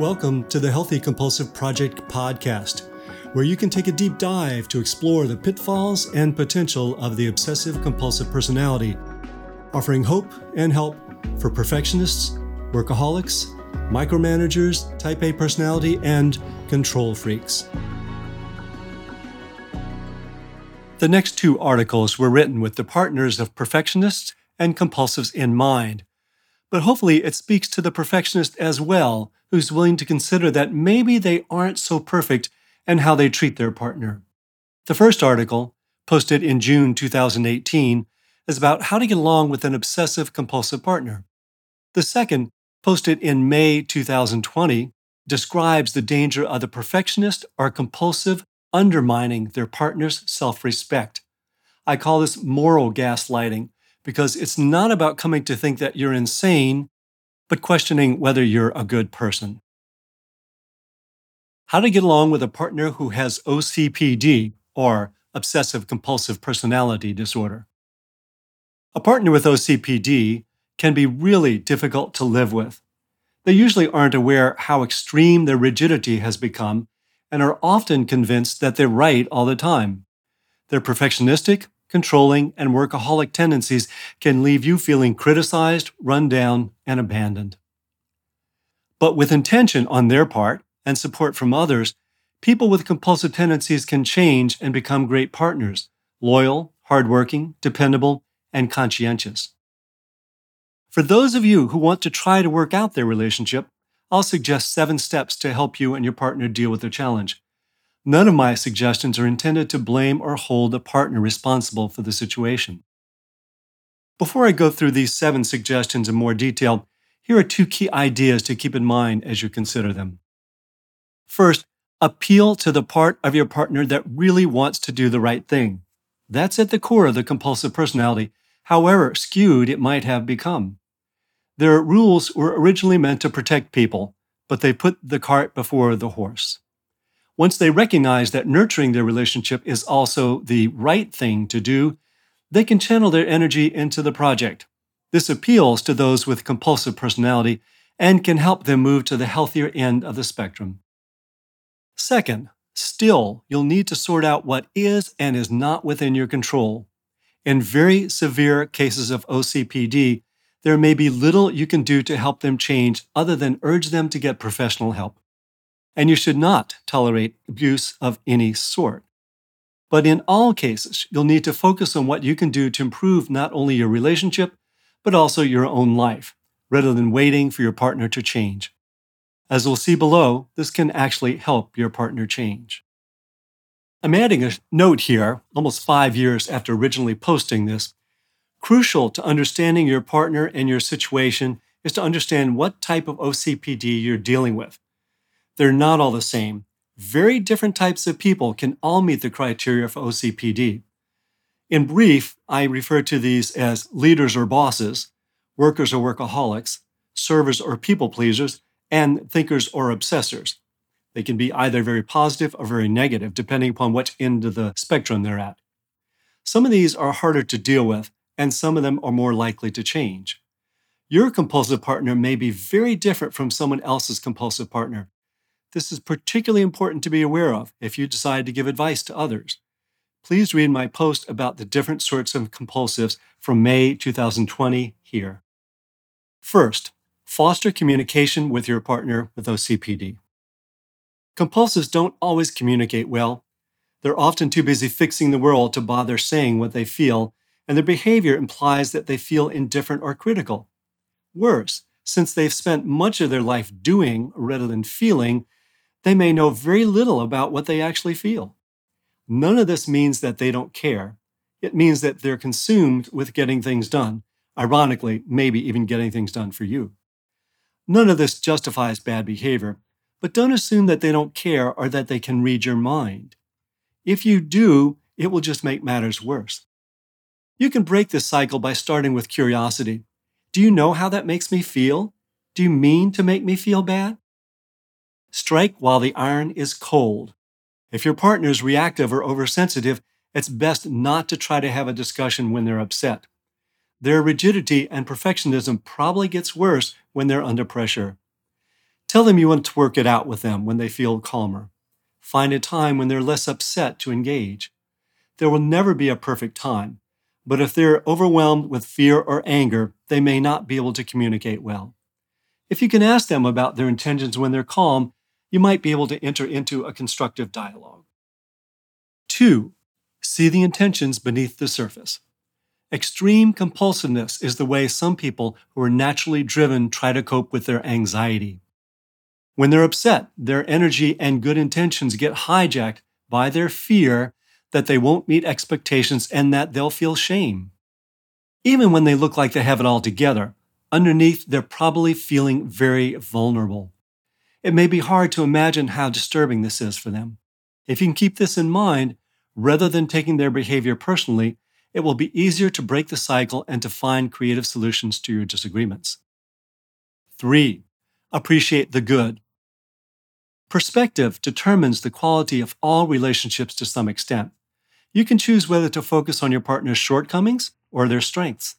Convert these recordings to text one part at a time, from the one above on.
Welcome to the Healthy Compulsive Project podcast, where you can take a deep dive to explore the pitfalls and potential of the obsessive compulsive personality, offering hope and help for perfectionists, workaholics, micromanagers, type A personality, and control freaks. The next two articles were written with the partners of perfectionists and compulsives in mind. But hopefully, it speaks to the perfectionist as well, who's willing to consider that maybe they aren't so perfect and how they treat their partner. The first article, posted in June 2018, is about how to get along with an obsessive compulsive partner. The second, posted in May 2020, describes the danger of the perfectionist or compulsive undermining their partner's self respect. I call this moral gaslighting because it's not about coming to think that you're insane, but questioning whether you're a good person. How to get along with a partner who has OCPD, or obsessive compulsive personality disorder. A partner with OCPD can be really difficult to live with. They usually aren't aware how extreme their rigidity has become and are often convinced that they're right all the time. They're perfectionistic, controlling, and workaholic tendencies can leave you feeling criticized, run down, and abandoned. But with intention on their part and support from others, people with compulsive tendencies can change and become great partners loyal, hardworking, dependable, and conscientious. For those of you who want to try to work out their relationship, I'll suggest seven steps to help you and your partner deal with their challenge. None of my suggestions are intended to blame or hold a partner responsible for the situation. Before I go through these seven suggestions in more detail, here are two key ideas to keep in mind as you consider them. First, appeal to the part of your partner that really wants to do the right thing. That's at the core of the compulsive personality, however skewed it might have become. Their rules were originally meant to protect people, but they put the cart before the horse. Once they recognize that nurturing their relationship is also the right thing to do, they can channel their energy into the project. This appeals to those with compulsive personality and can help them move to the healthier end of the spectrum. Second, still, you'll need to sort out what is and is not within your control. In very severe cases of OCPD, there may be little you can do to help them change other than urge them to get professional help. And you should not tolerate abuse of any sort. But in all cases, you'll need to focus on what you can do to improve not only your relationship, but also your own life, rather than waiting for your partner to change. As we'll see below, this can actually help your partner change. I'm adding a note here, almost five years after originally posting this, Crucial to understanding your partner and your situation is to understand what type of OCPD you're dealing with. They're not all the same. Very different types of people can all meet the criteria for OCPD. In brief, I refer to these as leaders or bosses, workers or workaholics, servers or people pleasers, and thinkers or obsessors. They can be either very positive or very negative, depending upon which end of the spectrum they're at. Some of these are harder to deal with, and some of them are more likely to change. Your compulsive partner may be very different from someone else's compulsive partner. This is particularly important to be aware of if you decide to give advice to others. Please read my post about the different sorts of compulsives from May 2020 here. First, foster communication with your partner with OCPD. Compulsives don't always communicate well. They're often too busy fixing the world to bother saying what they feel and their behavior implies that they feel indifferent or critical. Worse, since they've spent much of their life doing rather than feeling, they may know very little about what they actually feel. None of this means that they don't care. It means that they're consumed with getting things done, ironically, maybe even getting things done for you. None of this justifies bad behavior, but don't assume that they don't care or that they can read your mind. If you do, it will just make matters worse. You can break this cycle by starting with curiosity. Do you know how that makes me feel? Do you mean to make me feel bad? Strike while the iron is cold. If your partner is reactive or oversensitive, it's best not to try to have a discussion when they're upset. Their rigidity and perfectionism probably gets worse when they're under pressure. Tell them you want to work it out with them when they feel calmer. Find a time when they're less upset to engage. There will never be a perfect time, but if they're overwhelmed with fear or anger, they may not be able to communicate well. If you can ask them about their intentions when they're calm, you might be able to enter into a constructive dialogue. Two, see the intentions beneath the surface. Extreme compulsiveness is the way some people who are naturally driven try to cope with their anxiety. When they're upset, their energy and good intentions get hijacked by their fear that they won't meet expectations and that they'll feel shame. Even when they look like they have it all together, underneath they're probably feeling very vulnerable. It may be hard to imagine how disturbing this is for them. If you can keep this in mind, rather than taking their behavior personally, it will be easier to break the cycle and to find creative solutions to your disagreements. 3. Appreciate the good. Perspective determines the quality of all relationships to some extent. You can choose whether to focus on your partner's shortcomings or their strengths.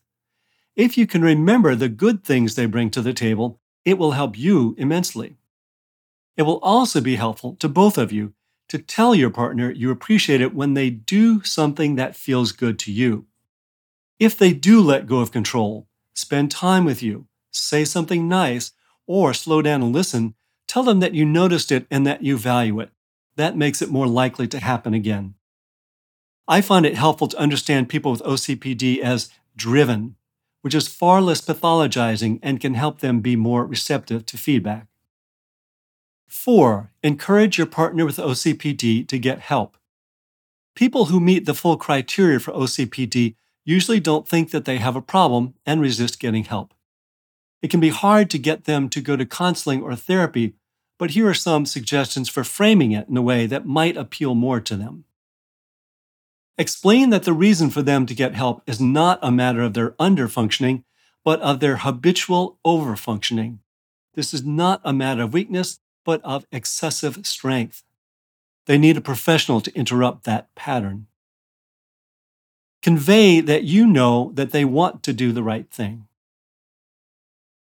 If you can remember the good things they bring to the table, it will help you immensely. It will also be helpful to both of you to tell your partner you appreciate it when they do something that feels good to you. If they do let go of control, spend time with you, say something nice, or slow down and listen, tell them that you noticed it and that you value it. That makes it more likely to happen again. I find it helpful to understand people with OCPD as driven, which is far less pathologizing and can help them be more receptive to feedback. Four, encourage your partner with OCPD to get help. People who meet the full criteria for OCPD usually don't think that they have a problem and resist getting help. It can be hard to get them to go to counseling or therapy, but here are some suggestions for framing it in a way that might appeal more to them. Explain that the reason for them to get help is not a matter of their underfunctioning, but of their habitual overfunctioning. This is not a matter of weakness, but of excessive strength. They need a professional to interrupt that pattern. Convey that you know that they want to do the right thing.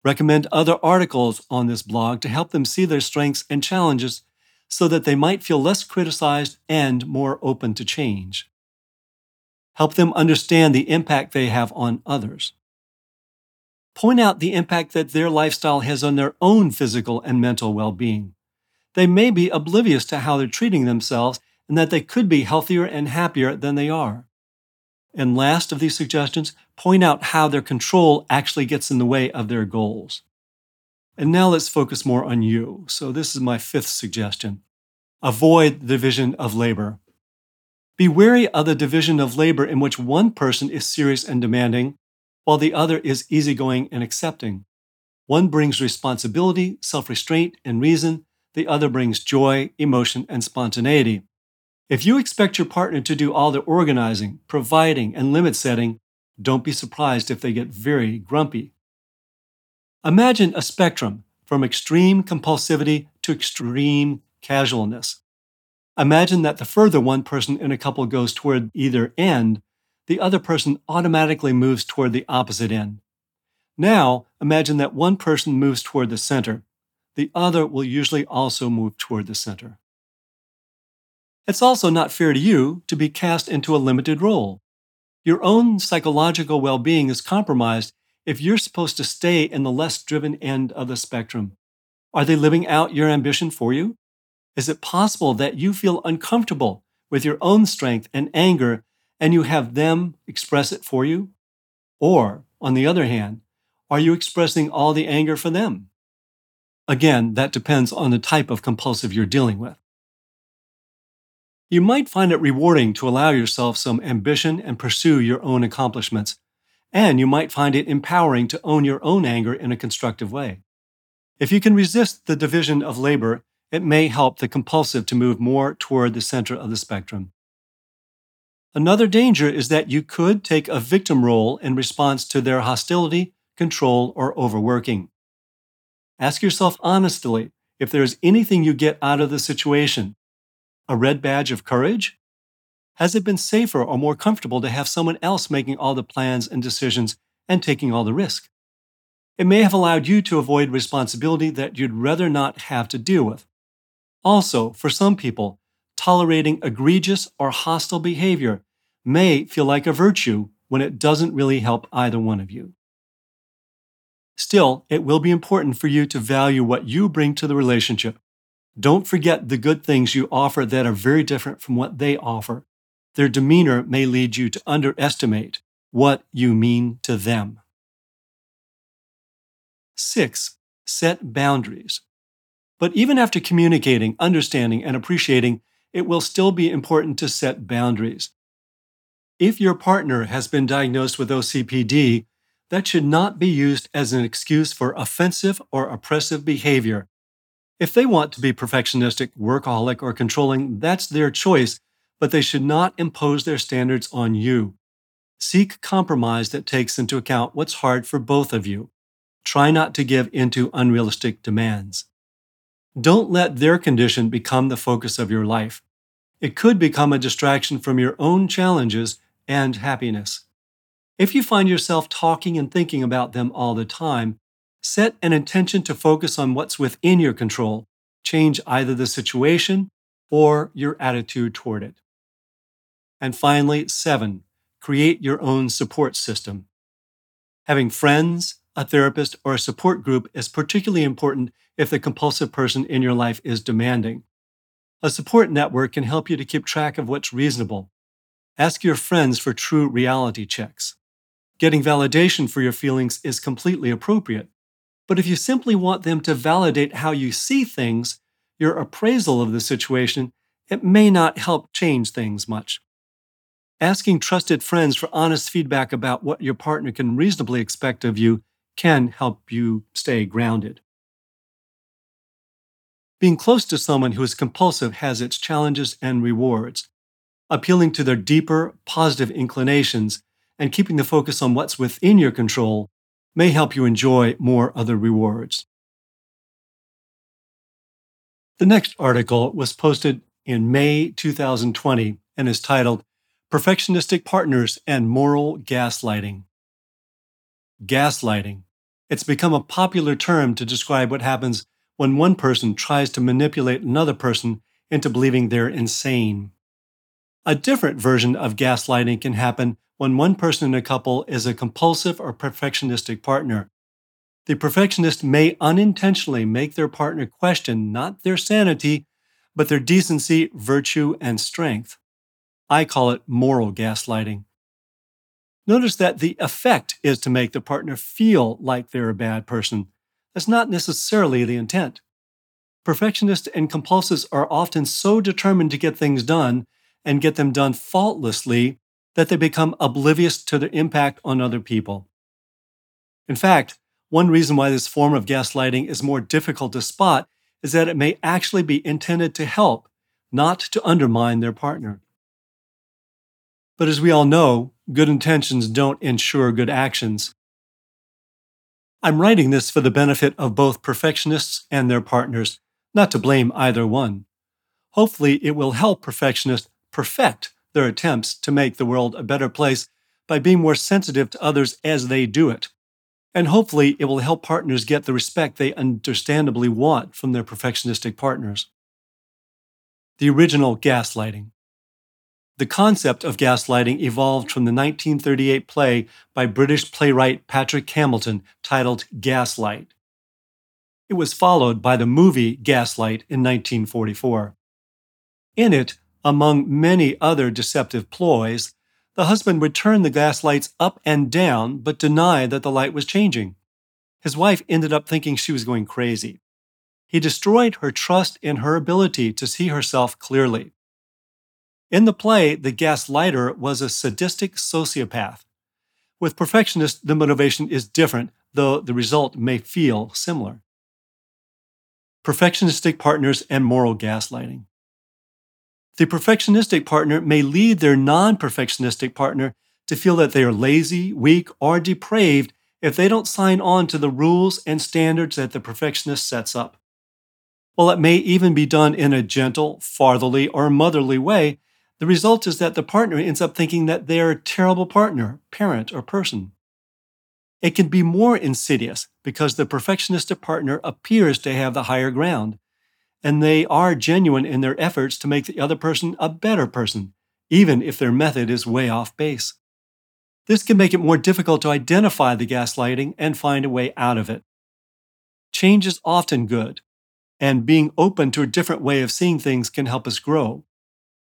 Recommend other articles on this blog to help them see their strengths and challenges so that they might feel less criticized and more open to change. Help them understand the impact they have on others. Point out the impact that their lifestyle has on their own physical and mental well being. They may be oblivious to how they're treating themselves and that they could be healthier and happier than they are. And last of these suggestions, point out how their control actually gets in the way of their goals. And now let's focus more on you. So, this is my fifth suggestion avoid the division of labor. Be wary of the division of labor in which one person is serious and demanding, while the other is easygoing and accepting. One brings responsibility, self restraint, and reason, the other brings joy, emotion, and spontaneity. If you expect your partner to do all the organizing, providing, and limit setting, don't be surprised if they get very grumpy. Imagine a spectrum from extreme compulsivity to extreme casualness. Imagine that the further one person in a couple goes toward either end, the other person automatically moves toward the opposite end. Now, imagine that one person moves toward the center. The other will usually also move toward the center. It's also not fair to you to be cast into a limited role. Your own psychological well being is compromised if you're supposed to stay in the less driven end of the spectrum. Are they living out your ambition for you? Is it possible that you feel uncomfortable with your own strength and anger and you have them express it for you? Or, on the other hand, are you expressing all the anger for them? Again, that depends on the type of compulsive you're dealing with. You might find it rewarding to allow yourself some ambition and pursue your own accomplishments, and you might find it empowering to own your own anger in a constructive way. If you can resist the division of labor, it may help the compulsive to move more toward the center of the spectrum. Another danger is that you could take a victim role in response to their hostility, control, or overworking. Ask yourself honestly if there is anything you get out of the situation. A red badge of courage? Has it been safer or more comfortable to have someone else making all the plans and decisions and taking all the risk? It may have allowed you to avoid responsibility that you'd rather not have to deal with. Also, for some people, tolerating egregious or hostile behavior may feel like a virtue when it doesn't really help either one of you. Still, it will be important for you to value what you bring to the relationship. Don't forget the good things you offer that are very different from what they offer. Their demeanor may lead you to underestimate what you mean to them. 6. Set boundaries. But even after communicating, understanding, and appreciating, it will still be important to set boundaries. If your partner has been diagnosed with OCPD, that should not be used as an excuse for offensive or oppressive behavior. If they want to be perfectionistic, workaholic, or controlling, that's their choice, but they should not impose their standards on you. Seek compromise that takes into account what's hard for both of you. Try not to give into unrealistic demands. Don't let their condition become the focus of your life. It could become a distraction from your own challenges and happiness. If you find yourself talking and thinking about them all the time, set an intention to focus on what's within your control. Change either the situation or your attitude toward it. And finally, seven, create your own support system. Having friends, a therapist, or a support group is particularly important if the compulsive person in your life is demanding. A support network can help you to keep track of what's reasonable. Ask your friends for true reality checks. Getting validation for your feelings is completely appropriate. But if you simply want them to validate how you see things, your appraisal of the situation, it may not help change things much. Asking trusted friends for honest feedback about what your partner can reasonably expect of you can help you stay grounded. Being close to someone who is compulsive has its challenges and rewards. Appealing to their deeper, positive inclinations and keeping the focus on what's within your control may help you enjoy more other rewards. The next article was posted in May 2020 and is titled Perfectionistic Partners and Moral Gaslighting. Gaslighting. It's become a popular term to describe what happens when one person tries to manipulate another person into believing they're insane. A different version of gaslighting can happen when one person in a couple is a compulsive or perfectionistic partner. The perfectionist may unintentionally make their partner question not their sanity, but their decency, virtue, and strength. I call it moral gaslighting. Notice that the effect is to make the partner feel like they're a bad person. That's not necessarily the intent. Perfectionists and compulsives are often so determined to get things done and get them done faultlessly that they become oblivious to their impact on other people. In fact, one reason why this form of gaslighting is more difficult to spot is that it may actually be intended to help, not to undermine their partner. But as we all know, good intentions don't ensure good actions. I'm writing this for the benefit of both perfectionists and their partners, not to blame either one. Hopefully, it will help perfectionists perfect their attempts to make the world a better place by being more sensitive to others as they do it. And hopefully, it will help partners get the respect they understandably want from their perfectionistic partners. The original gaslighting. The concept of gaslighting evolved from the 1938 play by British playwright Patrick Hamilton titled Gaslight. It was followed by the movie Gaslight in 1944. In it, among many other deceptive ploys, the husband would turn the gas lights up and down but deny that the light was changing. His wife ended up thinking she was going crazy. He destroyed her trust in her ability to see herself clearly. In the play, the gaslighter was a sadistic sociopath. With perfectionists, the motivation is different, though the result may feel similar. Perfectionistic partners and moral gaslighting. The perfectionistic partner may lead their non perfectionistic partner to feel that they are lazy, weak, or depraved if they don't sign on to the rules and standards that the perfectionist sets up. While it may even be done in a gentle, fatherly, or motherly way, the result is that the partner ends up thinking that they are a terrible partner, parent, or person. It can be more insidious because the perfectionistic partner appears to have the higher ground, and they are genuine in their efforts to make the other person a better person, even if their method is way off base. This can make it more difficult to identify the gaslighting and find a way out of it. Change is often good, and being open to a different way of seeing things can help us grow.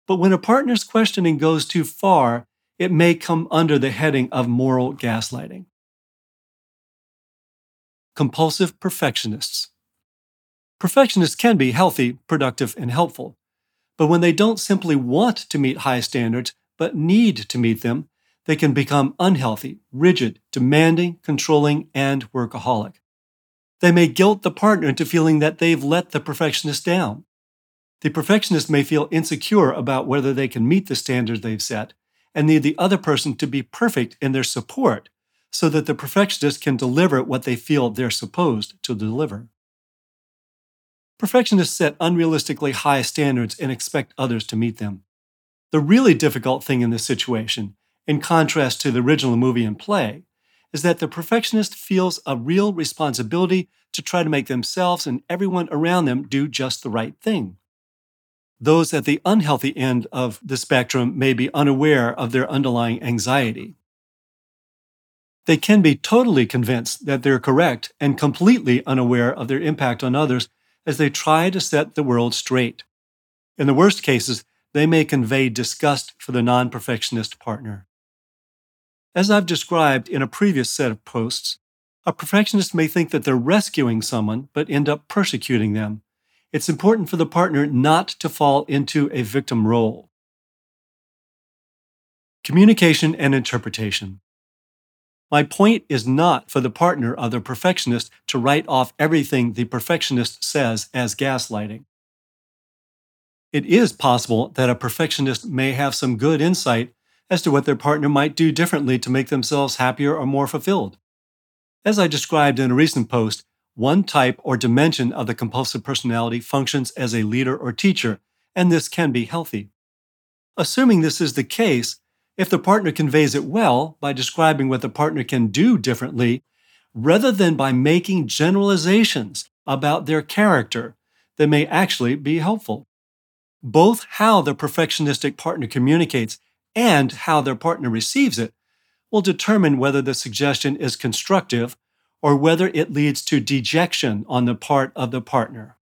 But when a partner's questioning goes too far, it may come under the heading of moral gaslighting. Compulsive perfectionists. Perfectionists can be healthy, productive, and helpful. But when they don't simply want to meet high standards, but need to meet them, they can become unhealthy, rigid, demanding, controlling, and workaholic. They may guilt the partner into feeling that they've let the perfectionist down. The perfectionist may feel insecure about whether they can meet the standards they've set and need the other person to be perfect in their support so that the perfectionist can deliver what they feel they're supposed to deliver. Perfectionists set unrealistically high standards and expect others to meet them. The really difficult thing in this situation, in contrast to the original movie and play, is that the perfectionist feels a real responsibility to try to make themselves and everyone around them do just the right thing. Those at the unhealthy end of the spectrum may be unaware of their underlying anxiety. They can be totally convinced that they're correct and completely unaware of their impact on others as they try to set the world straight. In the worst cases, they may convey disgust for the non perfectionist partner. As I've described in a previous set of posts, a perfectionist may think that they're rescuing someone but end up persecuting them, it's important for the partner not to fall into a victim role. Communication and interpretation. My point is not for the partner of the perfectionist to write off everything the perfectionist says as gaslighting. It is possible that a perfectionist may have some good insight as to what their partner might do differently to make themselves happier or more fulfilled. As I described in a recent post, one type or dimension of the compulsive personality functions as a leader or teacher, and this can be healthy. Assuming this is the case, if the partner conveys it well by describing what the partner can do differently, rather than by making generalizations about their character that may actually be helpful. Both how the perfectionistic partner communicates and how their partner receives it will determine whether the suggestion is constructive or whether it leads to dejection on the part of the partner.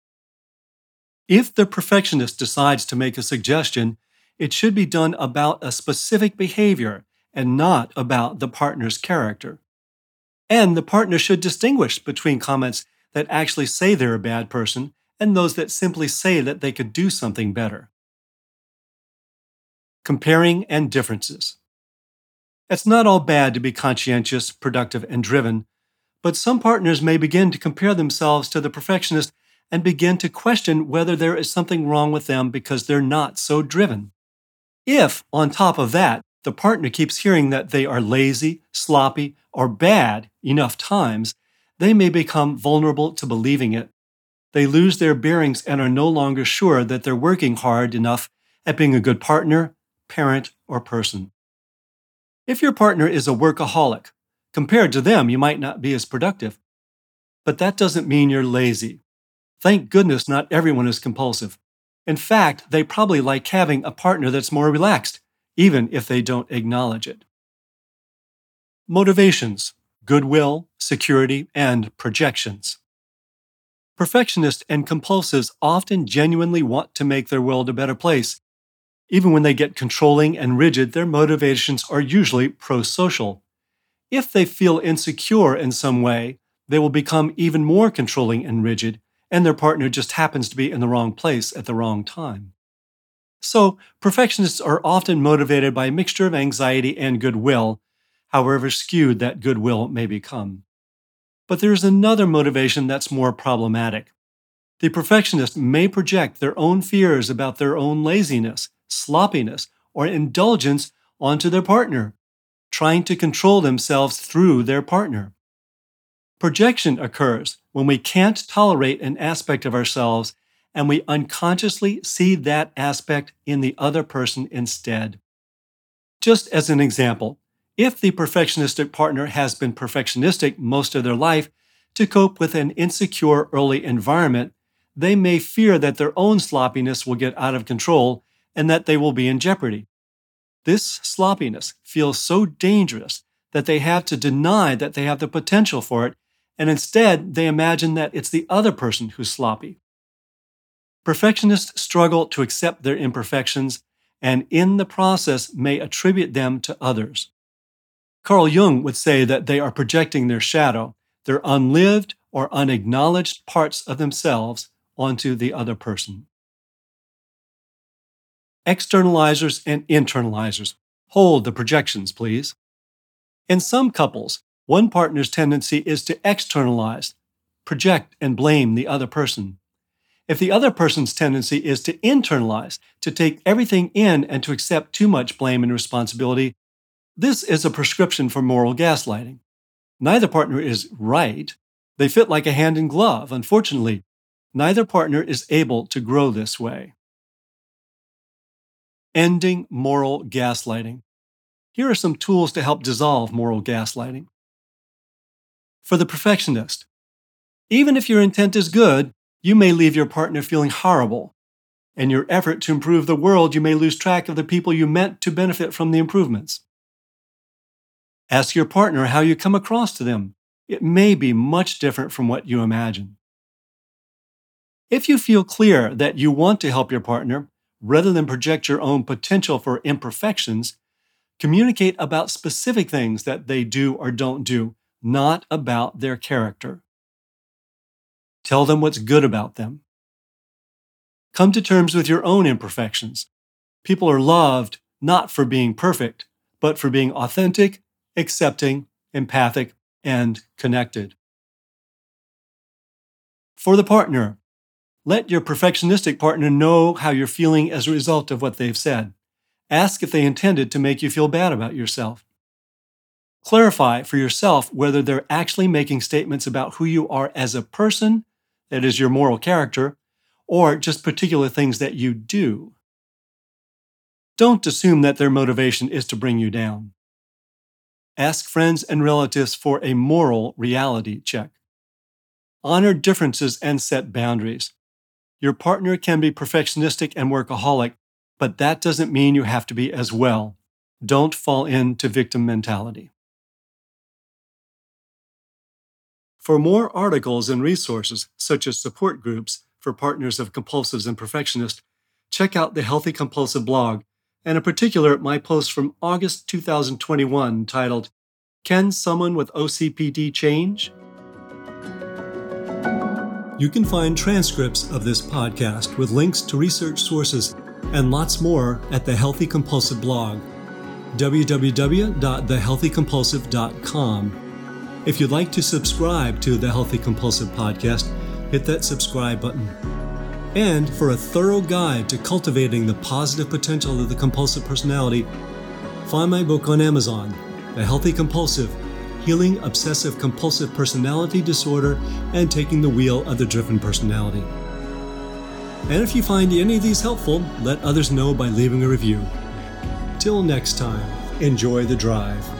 If the perfectionist decides to make a suggestion, it should be done about a specific behavior and not about the partner's character. And the partner should distinguish between comments that actually say they're a bad person and those that simply say that they could do something better. Comparing and differences. It's not all bad to be conscientious, productive, and driven, but some partners may begin to compare themselves to the perfectionist and begin to question whether there is something wrong with them because they're not so driven. If, on top of that, the partner keeps hearing that they are lazy, sloppy, or bad enough times, they may become vulnerable to believing it. They lose their bearings and are no longer sure that they're working hard enough at being a good partner, parent, or person. If your partner is a workaholic, Compared to them, you might not be as productive. But that doesn't mean you're lazy. Thank goodness not everyone is compulsive. In fact, they probably like having a partner that's more relaxed, even if they don't acknowledge it. Motivations goodwill, security, and projections. Perfectionists and compulsives often genuinely want to make their world a better place. Even when they get controlling and rigid, their motivations are usually pro social. If they feel insecure in some way, they will become even more controlling and rigid, and their partner just happens to be in the wrong place at the wrong time. So, perfectionists are often motivated by a mixture of anxiety and goodwill, however skewed that goodwill may become. But there is another motivation that's more problematic. The perfectionist may project their own fears about their own laziness, sloppiness, or indulgence onto their partner, trying to control themselves through their partner. Projection occurs when we can't tolerate an aspect of ourselves and we unconsciously see that aspect in the other person instead. Just as an example, If the perfectionistic partner has been perfectionistic most of their life to cope with an insecure early environment, they may fear that their own sloppiness will get out of control and that they will be in jeopardy. This sloppiness feels so dangerous that they have to deny that they have the potential for it, and instead they imagine that it's the other person who's sloppy. Perfectionists struggle to accept their imperfections and in the process may attribute them to others. Carl Jung would say that they are projecting their shadow, their unlived or unacknowledged parts of themselves onto the other person. Externalizers and internalizers. Hold the projections, please. In some couples, one partner's tendency is to externalize, project, and blame the other person. If the other person's tendency is to internalize, to take everything in and to accept too much blame and responsibility, this is a prescription for moral gaslighting. Neither partner is right. They fit like a hand in glove. Unfortunately, neither partner is able to grow this way. Ending moral gaslighting. Here are some tools to help dissolve moral gaslighting. For the perfectionist, even if your intent is good, you may leave your partner feeling horrible. In your effort to improve the world, you may lose track of the people you meant to benefit from the improvements. Ask your partner how you come across to them. It may be much different from what you imagine. If you feel clear that you want to help your partner, rather than project your own potential for imperfections, communicate about specific things that they do or don't do, not about their character. Tell them what's good about them. Come to terms with your own imperfections. People are loved not for being perfect, but for being authentic accepting, empathic, and connected. For the partner, let your perfectionistic partner know how you're feeling as a result of what they've said. Ask if they intended to make you feel bad about yourself. Clarify for yourself whether they're actually making statements about who you are as a person, that is, your moral character, or just particular things that you do. Don't assume that their motivation is to bring you down. Ask friends and relatives for a moral reality check. Honor differences and set boundaries. Your partner can be perfectionistic and workaholic, but that doesn't mean you have to be as well. Don't fall into victim mentality. For more articles and resources, such as support groups for partners of compulsives and perfectionists, check out the Healthy Compulsive blog and in particular my post from August 2021 titled, Can Someone with OCPD Change? You can find transcripts of this podcast with links to research sources and lots more at the Healthy Compulsive blog, www.thehealthycompulsive.com. If you'd like to subscribe to the Healthy Compulsive podcast, hit that subscribe button and for a thorough guide to cultivating the positive potential of the compulsive personality, find my book on Amazon, The Healthy Compulsive Healing Obsessive Compulsive Personality Disorder and Taking the Wheel of the Driven Personality. And if you find any of these helpful, let others know by leaving a review. Till next time, enjoy the drive.